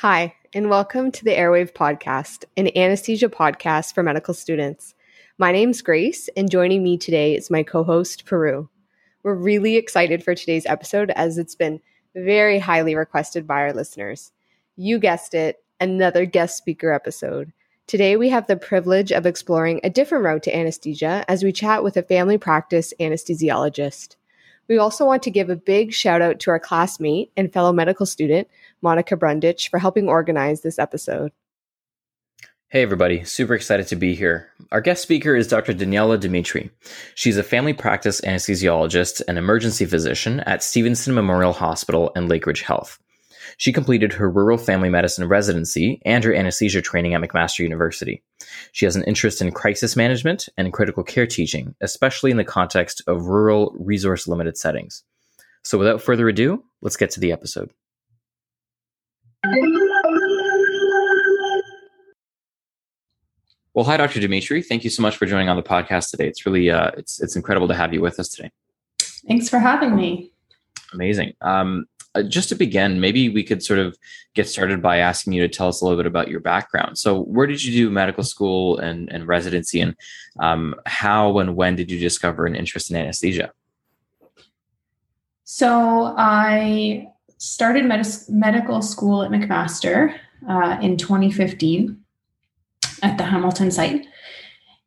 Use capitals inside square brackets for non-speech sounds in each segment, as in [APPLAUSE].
Hi, and welcome to the Airwave Podcast, an anesthesia podcast for medical students. My name's Grace, and joining me today is my co host, Peru. We're really excited for today's episode as it's been very highly requested by our listeners. You guessed it, another guest speaker episode. Today, we have the privilege of exploring a different route to anesthesia as we chat with a family practice anesthesiologist. We also want to give a big shout out to our classmate and fellow medical student, Monica Brundich, for helping organize this episode. Hey, everybody. Super excited to be here. Our guest speaker is Dr. Daniela Dimitri. She's a family practice anesthesiologist and emergency physician at Stevenson Memorial Hospital and Lakeridge Health. She completed her rural family medicine residency and her anesthesia training at McMaster University. She has an interest in crisis management and critical care teaching, especially in the context of rural, resource limited settings. So, without further ado, let's get to the episode. Well, hi, Dr. Dimitri. Thank you so much for joining on the podcast today. It's really uh, it's it's incredible to have you with us today. Thanks for having me. Amazing. Um, uh, just to begin, maybe we could sort of get started by asking you to tell us a little bit about your background. So, where did you do medical school and, and residency, and um, how and when did you discover an interest in anesthesia? So, I started med- medical school at McMaster uh, in 2015 at the Hamilton site.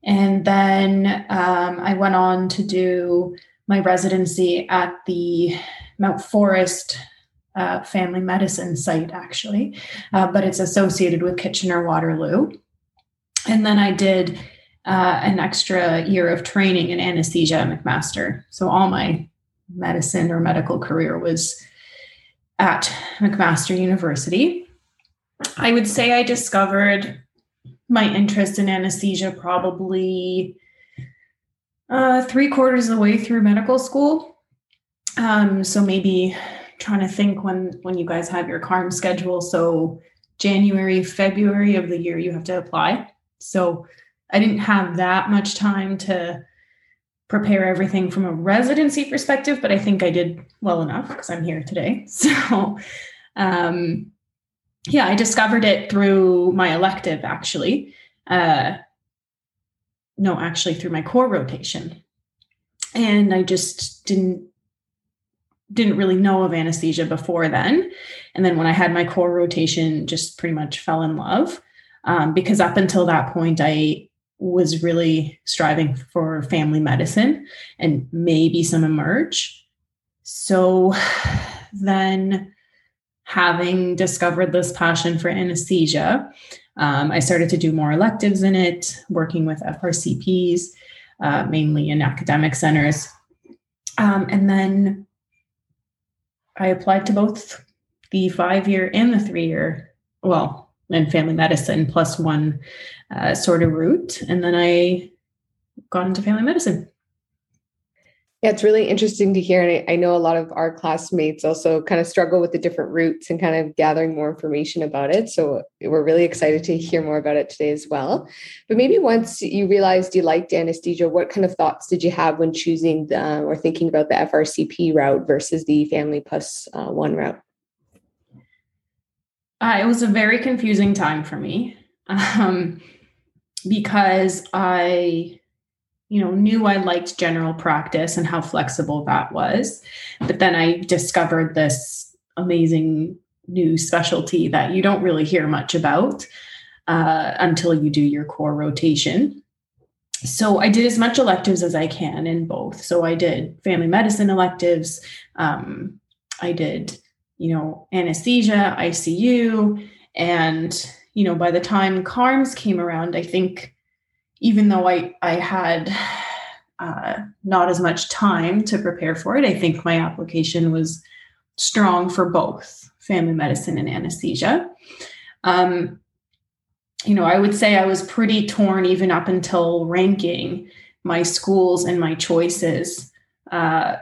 And then um, I went on to do my residency at the Mount Forest uh, family medicine site, actually, uh, but it's associated with Kitchener Waterloo. And then I did uh, an extra year of training in anesthesia at McMaster. So all my medicine or medical career was at McMaster University. I would say I discovered my interest in anesthesia probably uh, three quarters of the way through medical school. Um, so maybe trying to think when when you guys have your CARM schedule. So January, February of the year you have to apply. So I didn't have that much time to prepare everything from a residency perspective, but I think I did well enough because I'm here today. [LAUGHS] So um yeah, I discovered it through my elective actually. Uh no, actually through my core rotation. And I just didn't didn't really know of anesthesia before then. And then when I had my core rotation, just pretty much fell in love. Um, because up until that point, I was really striving for family medicine and maybe some emerge. So [SIGHS] then, having discovered this passion for anesthesia, um, I started to do more electives in it, working with FRCPs, uh, mainly in academic centers. Um, and then I applied to both the five year and the three year, well, in family medicine plus one uh, sort of route. And then I got into family medicine. Yeah, it's really interesting to hear. And I, I, know a lot of our classmates also kind of struggle with the different routes and kind of gathering more information about it. So we're really excited to hear more about it today as well. But maybe once you realized you liked anesthesia, what kind of thoughts did you have when choosing the, or thinking about the FRCP route versus the family plus uh, one route? Uh, it was a very confusing time for me [LAUGHS] um, because I you know knew i liked general practice and how flexible that was. But then i discovered this amazing new specialty that you don't really hear much about uh, until you do your core rotation. So i did as much electives as i can in both. So i did family medicine electives um, i did you know anesthesia icu and you know by the time carms came around i think even though I I had uh, not as much time to prepare for it, I think my application was strong for both family medicine and anesthesia. Um, you know, I would say I was pretty torn even up until ranking my schools and my choices uh,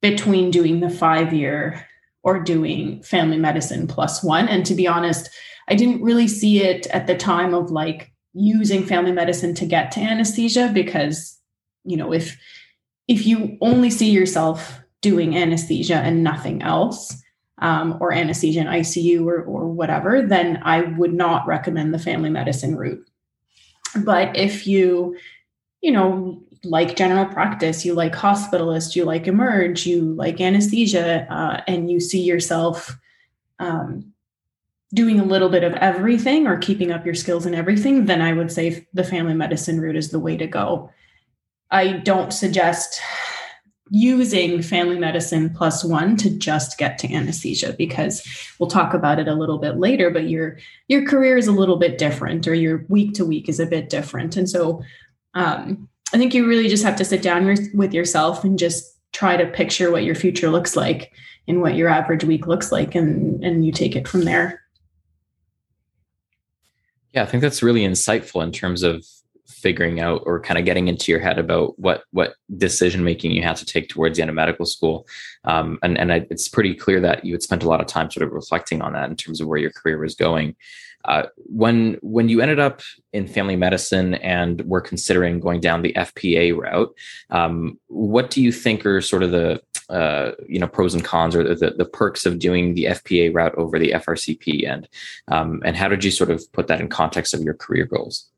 between doing the five year or doing family medicine plus one. And to be honest, I didn't really see it at the time of like using family medicine to get to anesthesia because you know if if you only see yourself doing anesthesia and nothing else um, or anesthesia and ICU or, or whatever, then I would not recommend the family medicine route. But if you, you know, like general practice, you like hospitalist, you like emerge, you like anesthesia, uh, and you see yourself um, doing a little bit of everything or keeping up your skills in everything, then I would say the family medicine route is the way to go. I don't suggest using family medicine plus one to just get to anesthesia because we'll talk about it a little bit later but your your career is a little bit different or your week to week is a bit different and so um, i think you really just have to sit down with yourself and just try to picture what your future looks like and what your average week looks like and and you take it from there yeah i think that's really insightful in terms of figuring out or kind of getting into your head about what what decision making you had to take towards the end of medical school. Um, and and I, it's pretty clear that you had spent a lot of time sort of reflecting on that in terms of where your career was going. Uh, when when you ended up in family medicine and were considering going down the FPA route, um, what do you think are sort of the uh, you know pros and cons or the, the perks of doing the FPA route over the FRCP and um, and how did you sort of put that in context of your career goals?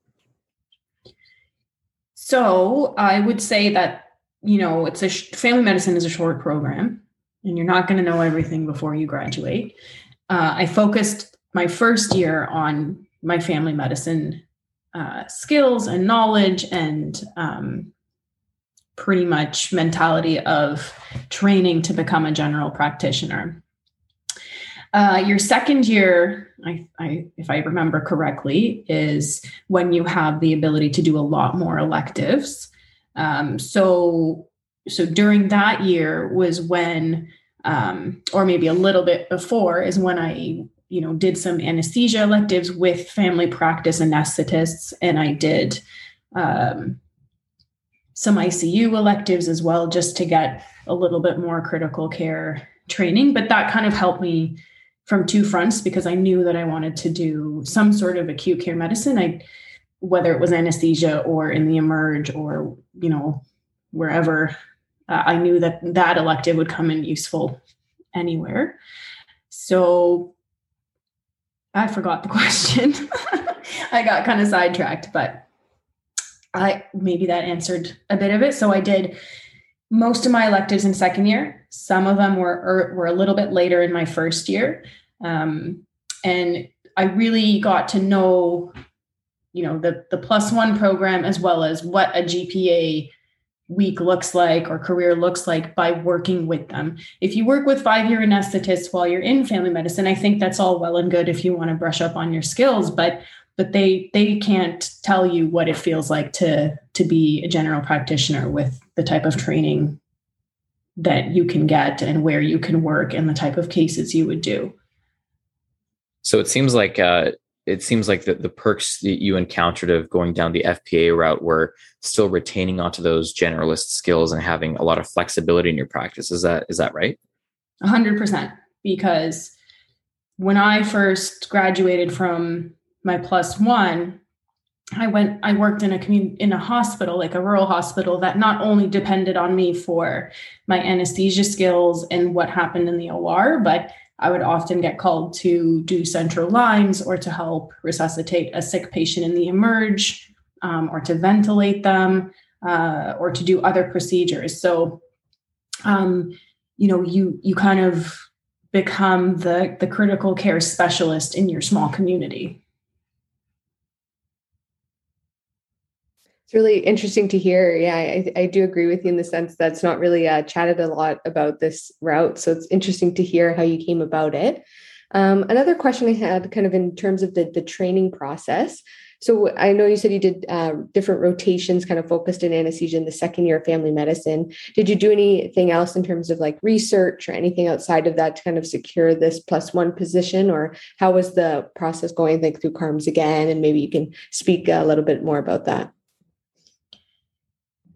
So I would say that, you know, it's a sh- family medicine is a short program and you're not going to know everything before you graduate. Uh, I focused my first year on my family medicine uh, skills and knowledge and um, pretty much mentality of training to become a general practitioner. Uh, your second year, I, I, if I remember correctly, is when you have the ability to do a lot more electives. Um, so, so during that year was when, um, or maybe a little bit before, is when I, you know, did some anesthesia electives with family practice anesthetists, and I did um, some ICU electives as well, just to get a little bit more critical care training. But that kind of helped me from two fronts because I knew that I wanted to do some sort of acute care medicine. I whether it was anesthesia or in the emerge or you know wherever uh, I knew that that elective would come in useful anywhere. So I forgot the [LAUGHS] question. I got kind of sidetracked, but I maybe that answered a bit of it. So I did most of my electives in second year. Some of them were er, were a little bit later in my first year, um, and I really got to know, you know, the the plus one program as well as what a GPA week looks like or career looks like by working with them. If you work with five year anesthetists while you're in family medicine, I think that's all well and good if you want to brush up on your skills, but but they they can't tell you what it feels like to to be a general practitioner with the type of training that you can get and where you can work and the type of cases you would do. So it seems like uh, it seems like the, the perks that you encountered of going down the FPA route were still retaining onto those generalist skills and having a lot of flexibility in your practice. Is that is that right? A hundred percent. Because when I first graduated from my plus one, I went, I worked in a community, in a hospital, like a rural hospital that not only depended on me for my anesthesia skills and what happened in the OR, but I would often get called to do central lines or to help resuscitate a sick patient in the emerge um, or to ventilate them uh, or to do other procedures. So, um, you know, you, you kind of become the, the critical care specialist in your small community. It's really interesting to hear. Yeah, I, I, do agree with you in the sense that it's not really uh, chatted a lot about this route. So it's interesting to hear how you came about it. Um, another question I had, kind of in terms of the the training process. So I know you said you did uh, different rotations, kind of focused in anesthesia in the second year of family medicine. Did you do anything else in terms of like research or anything outside of that to kind of secure this plus one position, or how was the process going? Think through CARMS again, and maybe you can speak a little bit more about that.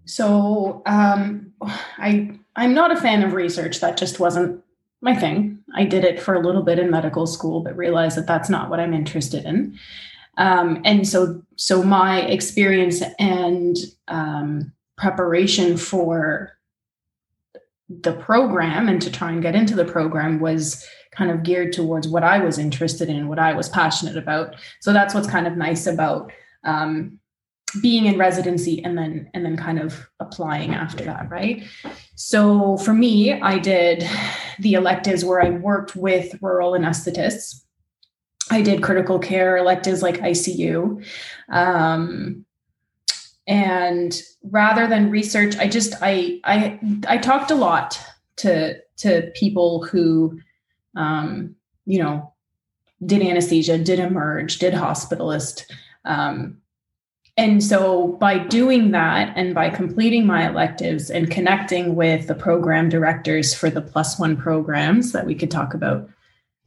So um, I I'm not a fan of research. That just wasn't my thing. I did it for a little bit in medical school, but realized that that's not what I'm interested in. Um, and so so my experience and um, preparation for the program and to try and get into the program was kind of geared towards what I was interested in, what I was passionate about. So that's what's kind of nice about um, being in residency and then and then kind of applying after that, right? So for me, I did the electives where I worked with rural anesthetists. I did critical care electives like ICU. Um, and rather than research i just i i i talked a lot to to people who um you know did anesthesia did emerge did hospitalist um and so by doing that and by completing my electives and connecting with the program directors for the plus one programs that we could talk about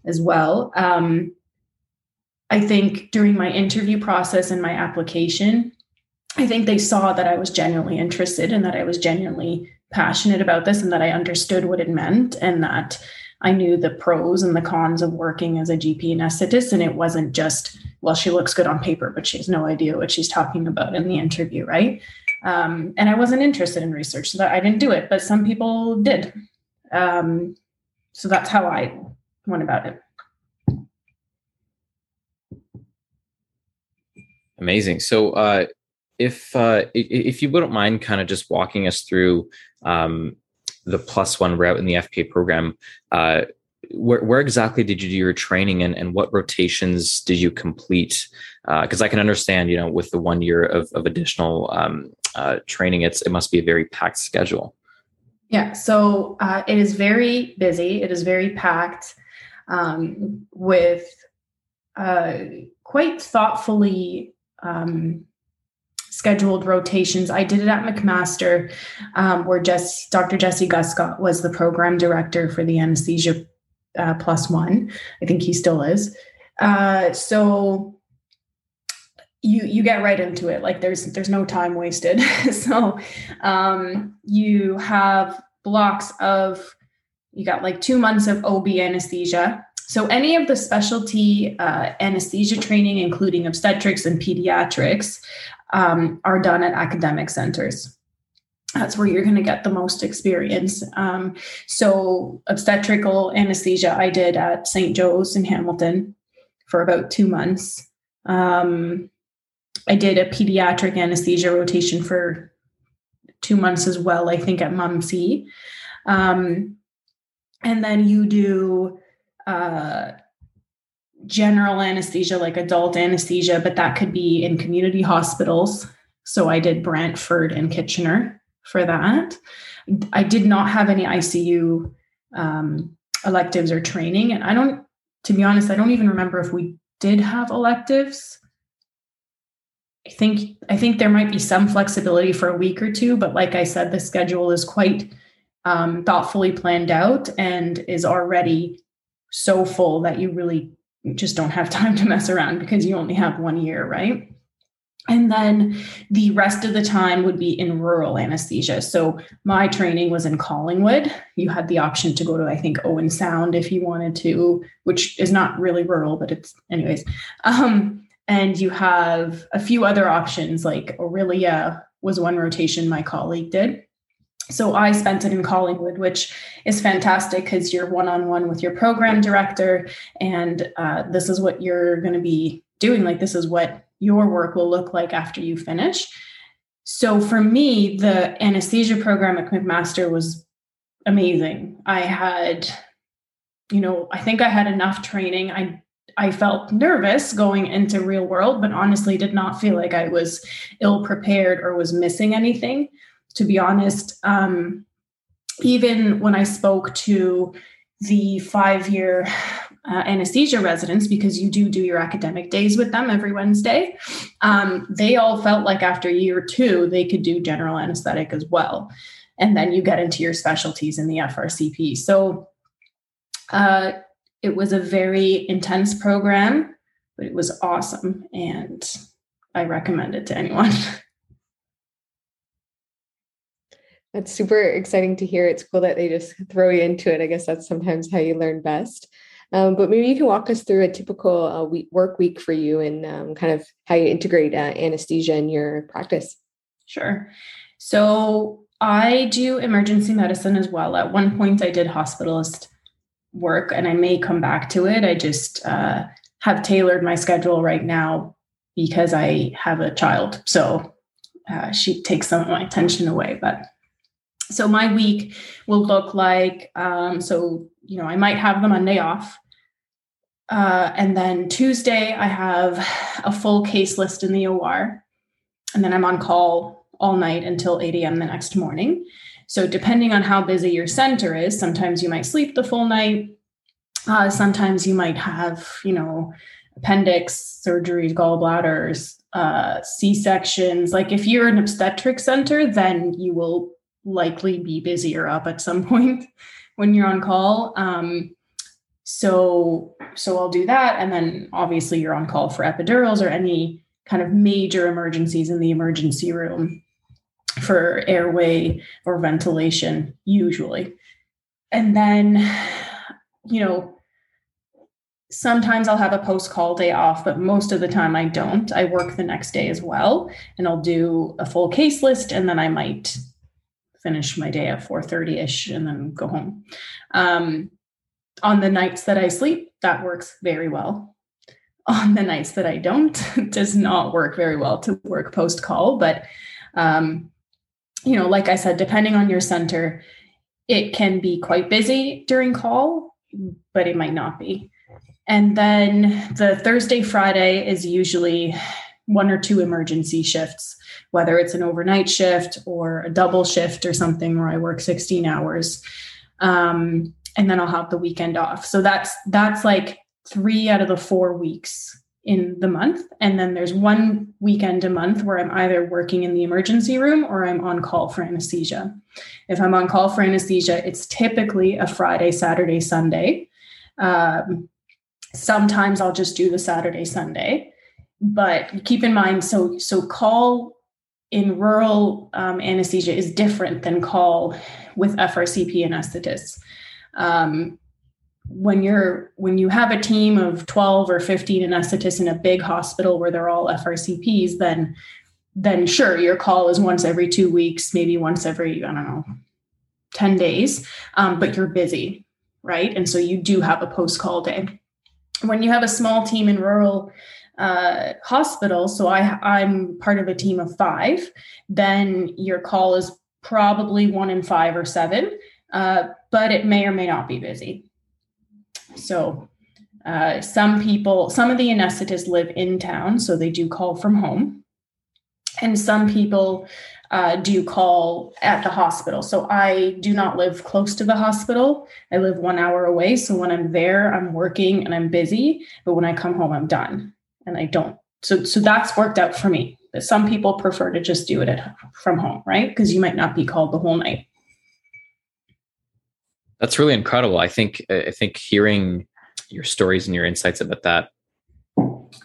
as well um, i think during my interview process and my application I think they saw that I was genuinely interested and that I was genuinely passionate about this and that I understood what it meant and that I knew the pros and the cons of working as a GP anesthetist. And it wasn't just, well, she looks good on paper, but she has no idea what she's talking about in the interview, right? Um, and I wasn't interested in research, so that I didn't do it, but some people did. Um, so that's how I went about it. Amazing. So, uh, if uh, if you wouldn't mind kind of just walking us through um, the plus one route in the FPA program, uh, where, where exactly did you do your training and, and what rotations did you complete? Because uh, I can understand, you know, with the one year of, of additional um, uh, training, it's it must be a very packed schedule. Yeah, so uh, it is very busy. It is very packed um, with uh, quite thoughtfully um, scheduled rotations. I did it at McMaster, um, where Jess, Dr. Jesse Guscott was the program director for the anesthesia uh, plus one. I think he still is. Uh, so you you get right into it. Like there's there's no time wasted. [LAUGHS] so um, you have blocks of you got like two months of OB anesthesia. So any of the specialty uh, anesthesia training, including obstetrics and pediatrics, um, are done at academic centers. That's where you're going to get the most experience. Um, so, obstetrical anesthesia, I did at St. Joe's in Hamilton for about two months. Um, I did a pediatric anesthesia rotation for two months as well, I think at MUMC. Um, and then you do uh, general anesthesia, like adult anesthesia, but that could be in community hospitals. So I did Brantford and Kitchener for that. I did not have any ICU um, electives or training. And I don't, to be honest, I don't even remember if we did have electives. I think I think there might be some flexibility for a week or two, but like I said, the schedule is quite um, thoughtfully planned out and is already so full that you really just don't have [LAUGHS] time to mess around because you only have one year, right? And then the rest of the time would be in rural anesthesia. So my training was in Collingwood. You had the option to go to, I think, Owen Sound if you wanted to, which is not really rural, but it's, anyways. Um, and you have a few other options like Orillia was one rotation my colleague did so I spent it in Collingwood, which is fantastic because you're one on one with your program director, and uh, this is what you're going to be doing. Like, this is what your work will look like after you finish. So, for me, the anesthesia program at McMaster was amazing. I had, you know, I think I had enough training. I I felt nervous going into real world, but honestly did not feel like I was ill prepared or was missing anything to be honest. Um, even when I spoke to the five year uh, anesthesia residents, because you do do your academic days with them every Wednesday, um, they all felt like after year two, they could do general anesthetic as well. And then you get into your specialties in the FRCP. So uh, it was a very intense program, but it was awesome. And I recommend it to anyone. [LAUGHS] That's super exciting to hear. It's cool that they just throw you into it. I guess that's sometimes how you learn best. Um, but maybe you can walk us through a typical uh, week, work week for you and um, kind of how you integrate uh, anesthesia in your practice. Sure. So I do emergency medicine as well. At one point, I did hospitalist work, and I may come back to it. I just uh, have tailored my schedule right now because I have a child. So uh, she takes some of my attention away. But so my week will look like um, so, you know, I might have the Monday off. Uh, and then Tuesday, I have a full case list in the OR. And then I'm on call all night until 8 a.m. the next morning. So, depending on how busy your center is, sometimes you might sleep the full night. Uh, sometimes you might have, you know, appendix surgeries, gallbladders, uh, C sections. Like if you're an obstetric center, then you will likely be busier up at some [LAUGHS] point when you're on call. Um, so so I'll do that, and then obviously you're on call for epidurals or any kind of major emergencies in the emergency room for airway or ventilation usually and then you know sometimes I'll have a post call day off, but most of the time I don't. I work the next day as well, and I'll do a full case list, and then I might finish my day at 4:30 ish, and then go home. Um, on the nights that I sleep, that works very well. On the nights that I don't, [LAUGHS] does not work very well to work post call. But um, you know, like I said, depending on your center, it can be quite busy during call, but it might not be. And then the Thursday, Friday is usually one or two emergency shifts, whether it's an overnight shift or a double shift or something where I work 16 hours. Um, and then I'll have the weekend off. So that's that's like three out of the four weeks in the month. And then there's one weekend a month where I'm either working in the emergency room or I'm on call for anesthesia. If I'm on call for anesthesia, it's typically a Friday, Saturday, Sunday. Um, Sometimes I'll just do the Saturday, Sunday. But keep in mind, so so call in rural um, anesthesia is different than call with FRCP anesthetists. Um, when you're when you have a team of 12 or 15 anesthetists in a big hospital where they're all FRCPs, then then sure your call is once every two weeks, maybe once every I don't know 10 days, um, but you're busy, right? And so you do have a post call day when you have a small team in rural uh, hospitals, so I, I'm part of a team of five, then your call is probably one in five or seven, uh, but it may or may not be busy. So uh, some people, some of the anesthetists live in town, so they do call from home. And some people uh, do call at the hospital. So I do not live close to the hospital. I live one hour away. So when I'm there, I'm working and I'm busy. But when I come home, I'm done and I don't. So, so that's worked out for me. Some people prefer to just do it at, from home, right? Because you might not be called the whole night. That's really incredible. I think I think hearing your stories and your insights about that,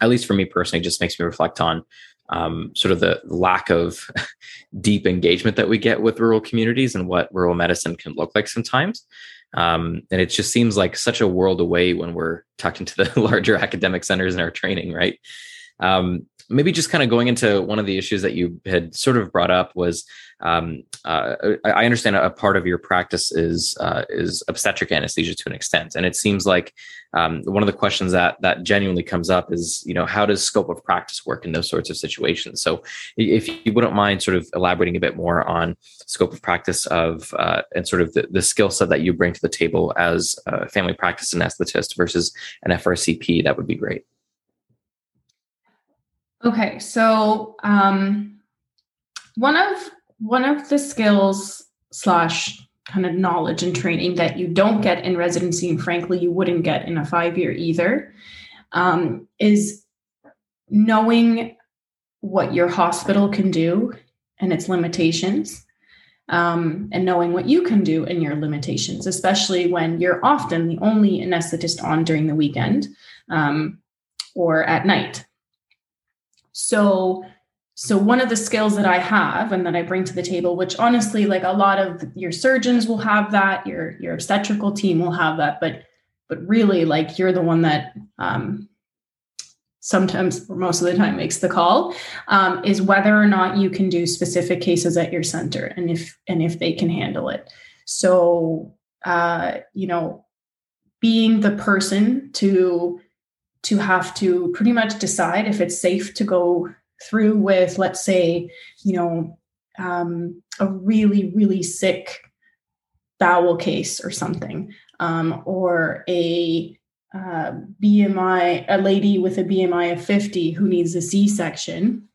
at least for me personally, just makes me reflect on um, sort of the lack of [LAUGHS] deep engagement that we get with rural communities and what rural medicine can look like sometimes. Um, and it just seems like such a world away when we're talking to the [LAUGHS] larger academic centers in our training, right? Um, maybe just kind of going into one of the issues that you had sort of brought up was um, uh, I understand a part of your practice is uh, is obstetric anesthesia to an extent, and it seems like um, one of the questions that that genuinely comes up is you know how does scope of practice work in those sorts of situations? So if you wouldn't mind sort of elaborating a bit more on scope of practice of uh, and sort of the, the skill set that you bring to the table as a family practice anesthetist versus an FRCP, that would be great. Okay, so um, one of one of the skills slash kind of knowledge and training that you don't get in residency, and frankly, you wouldn't get in a five year either, um, is knowing what your hospital can do and its limitations, um, and knowing what you can do and your limitations, especially when you're often the only anesthetist on during the weekend um, or at night. So, so one of the skills that I have and that I bring to the table, which honestly, like a lot of your surgeons will have that, your your obstetrical team will have that, but but really, like you're the one that um, sometimes or most of the time makes the call um, is whether or not you can do specific cases at your center and if and if they can handle it. So uh, you know being the person to to have to pretty much decide if it's safe to go through with let's say you know um, a really really sick bowel case or something um, or a uh, BMI, a lady with a BMI of 50 who needs a C-section.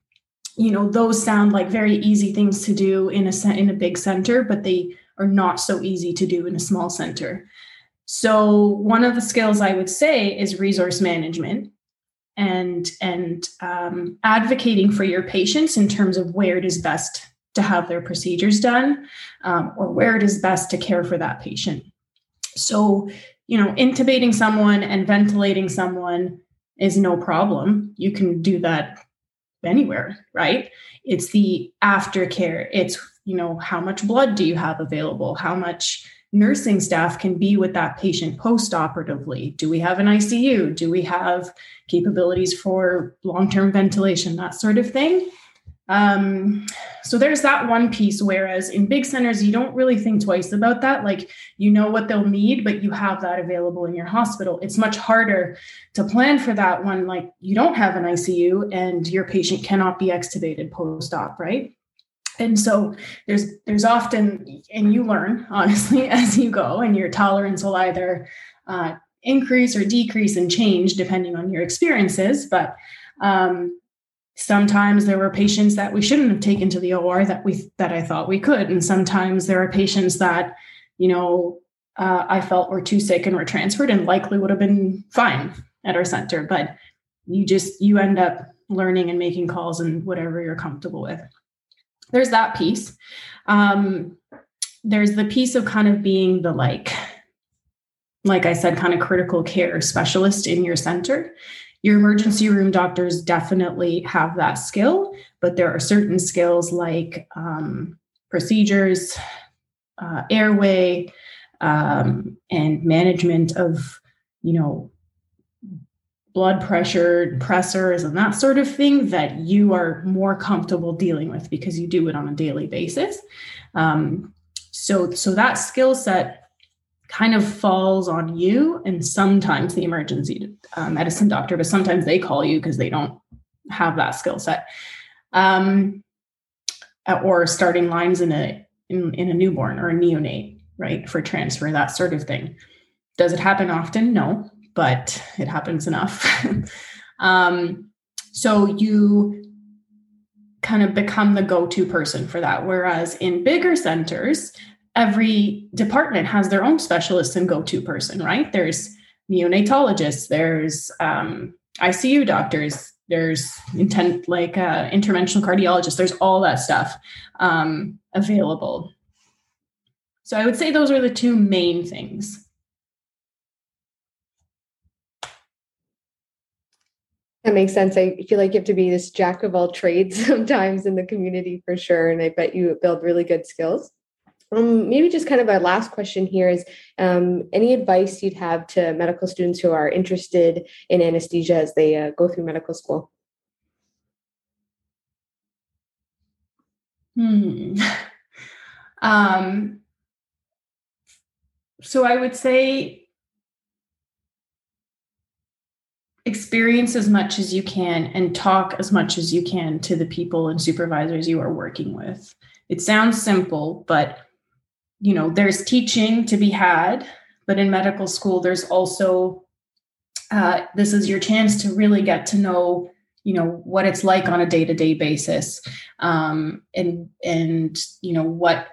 You know, those sound like very easy things to do in a in a big center, but they are not so easy to do in a small center. So one of the skills I would say is resource management and and um, advocating for your patients in terms of where it is best to have their procedures done um, or where it is best to care for that patient. So you know, intubating someone and ventilating someone is no problem. You can do that anywhere, right? It's the aftercare. It's, you know, how much blood do you have available? How much nursing staff can be with that patient post-operatively? Do we have an ICU? Do we have capabilities for long-term ventilation? That sort of thing. Um, so there's that one piece. Whereas in big centers, you don't really think twice about that. Like you know what they'll need, but you have that available in your hospital. It's much harder to plan for that one. Like you don't have an ICU and your patient cannot be extubated post-op, right? And so there's there's often, and you learn honestly [LAUGHS] as you go, and your tolerance will either uh, increase or decrease and change depending on your experiences. But um, sometimes there were patients that we shouldn't have taken to the OR that we that I thought we could, and sometimes there are patients that you know uh, I felt were too sick and were transferred and likely would have been fine at our center, but you just you end up learning and making calls and whatever you're comfortable with. There's that piece. Um, there's the piece of kind of being the like like I said, kind of critical care specialist in your center your emergency room doctors definitely have that skill, but there are certain skills like um, procedures, uh, airway, um, and management of, you know, blood pressure, pressors, and that sort of thing that you are more comfortable dealing with because you do it on a daily basis. Um, so, so that skill set kind of falls on you and sometimes the emergency uh, medicine doctor, but sometimes they call you because they don't have that skill set. Um, or starting lines in a in, in a newborn or a neonate, right, for transfer, that sort of thing. Does it happen often? No, but it happens enough. [LAUGHS] um, so you kind of become the go-to person for that. Whereas in bigger centers, every department has their own specialist and go-to person, right? There's neonatologists, there's um, ICU doctors, there's intent like uh, interventional cardiologists, there's all that stuff um, available. So I would say those are the two main things. That makes sense. I feel like you have to be this jack of all trades [LAUGHS] sometimes in the community for sure. And I bet you build really good skills. Um, maybe just kind of a last question here is um, any advice you'd have to medical students who are interested in anesthesia as they uh, go through medical school? Hmm. [LAUGHS] um, so I would say experience as much as you can and talk as much as you can to the people and supervisors you are working with. It sounds simple, but you know there's teaching to be had but in medical school there's also uh, this is your chance to really get to know you know what it's like on a day-to-day basis um, and and you know what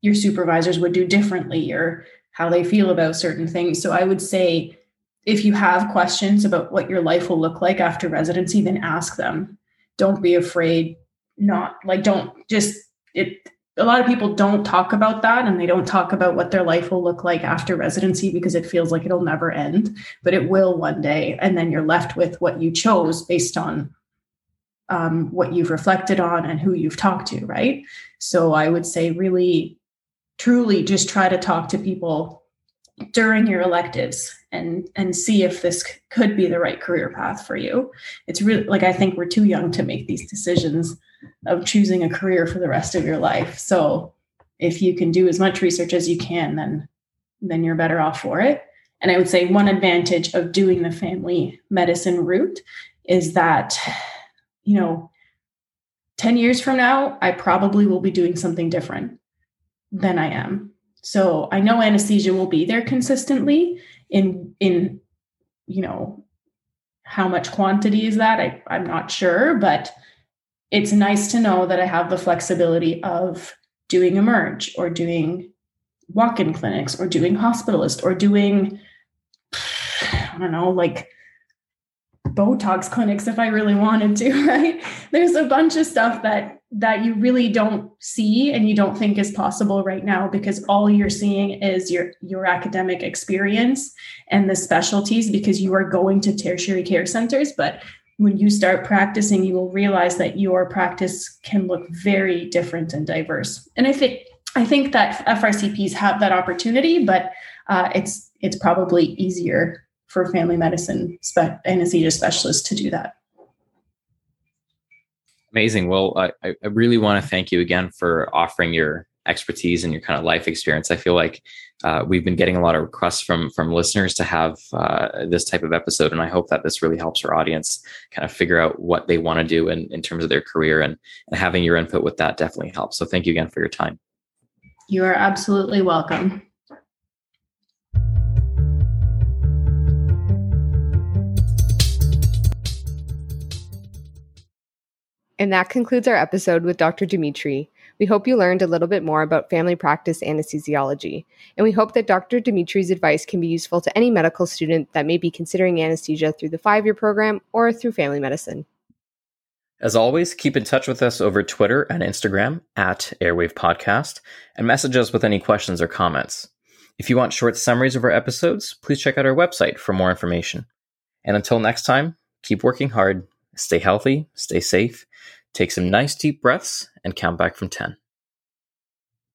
your supervisors would do differently or how they feel about certain things so i would say if you have questions about what your life will look like after residency then ask them don't be afraid not like don't just it a lot of people don't talk about that and they don't talk about what their life will look like after residency because it feels like it'll never end, but it will one day. And then you're left with what you chose based on um, what you've reflected on and who you've talked to, right? So I would say, really, truly just try to talk to people during your electives and and see if this c- could be the right career path for you. It's really like i think we're too young to make these decisions of choosing a career for the rest of your life. So if you can do as much research as you can then then you're better off for it. And i would say one advantage of doing the family medicine route is that you know 10 years from now i probably will be doing something different than i am so I know anesthesia will be there consistently in in you know how much quantity is that? I, I'm not sure, but it's nice to know that I have the flexibility of doing emerge or doing walk-in clinics or doing hospitalist or doing [SIGHS] I don't know, like Botox clinics if I really wanted to, [LAUGHS] right? There's a bunch of stuff that that you really don't see and you don't think is possible right now because all you're seeing is your your academic experience and the specialties because you are going to tertiary care centers but when you start practicing you will realize that your practice can look very different and diverse and i think i think that frcps have that opportunity but uh, it's it's probably easier for family medicine spe- anesthesia specialists to do that Amazing. Well, I, I really want to thank you again for offering your expertise and your kind of life experience. I feel like uh, we've been getting a lot of requests from from listeners to have uh, this type of episode, and I hope that this really helps our audience kind of figure out what they want to do in, in terms of their career, and, and having your input with that definitely helps. So, thank you again for your time. You are absolutely welcome. And that concludes our episode with Dr. Dimitri. We hope you learned a little bit more about family practice anesthesiology, and we hope that Dr. Dimitri's advice can be useful to any medical student that may be considering anesthesia through the five year program or through family medicine. As always, keep in touch with us over Twitter and Instagram at Airwave Podcast and message us with any questions or comments. If you want short summaries of our episodes, please check out our website for more information. And until next time, keep working hard, stay healthy, stay safe, Take some nice deep breaths and count back from 10.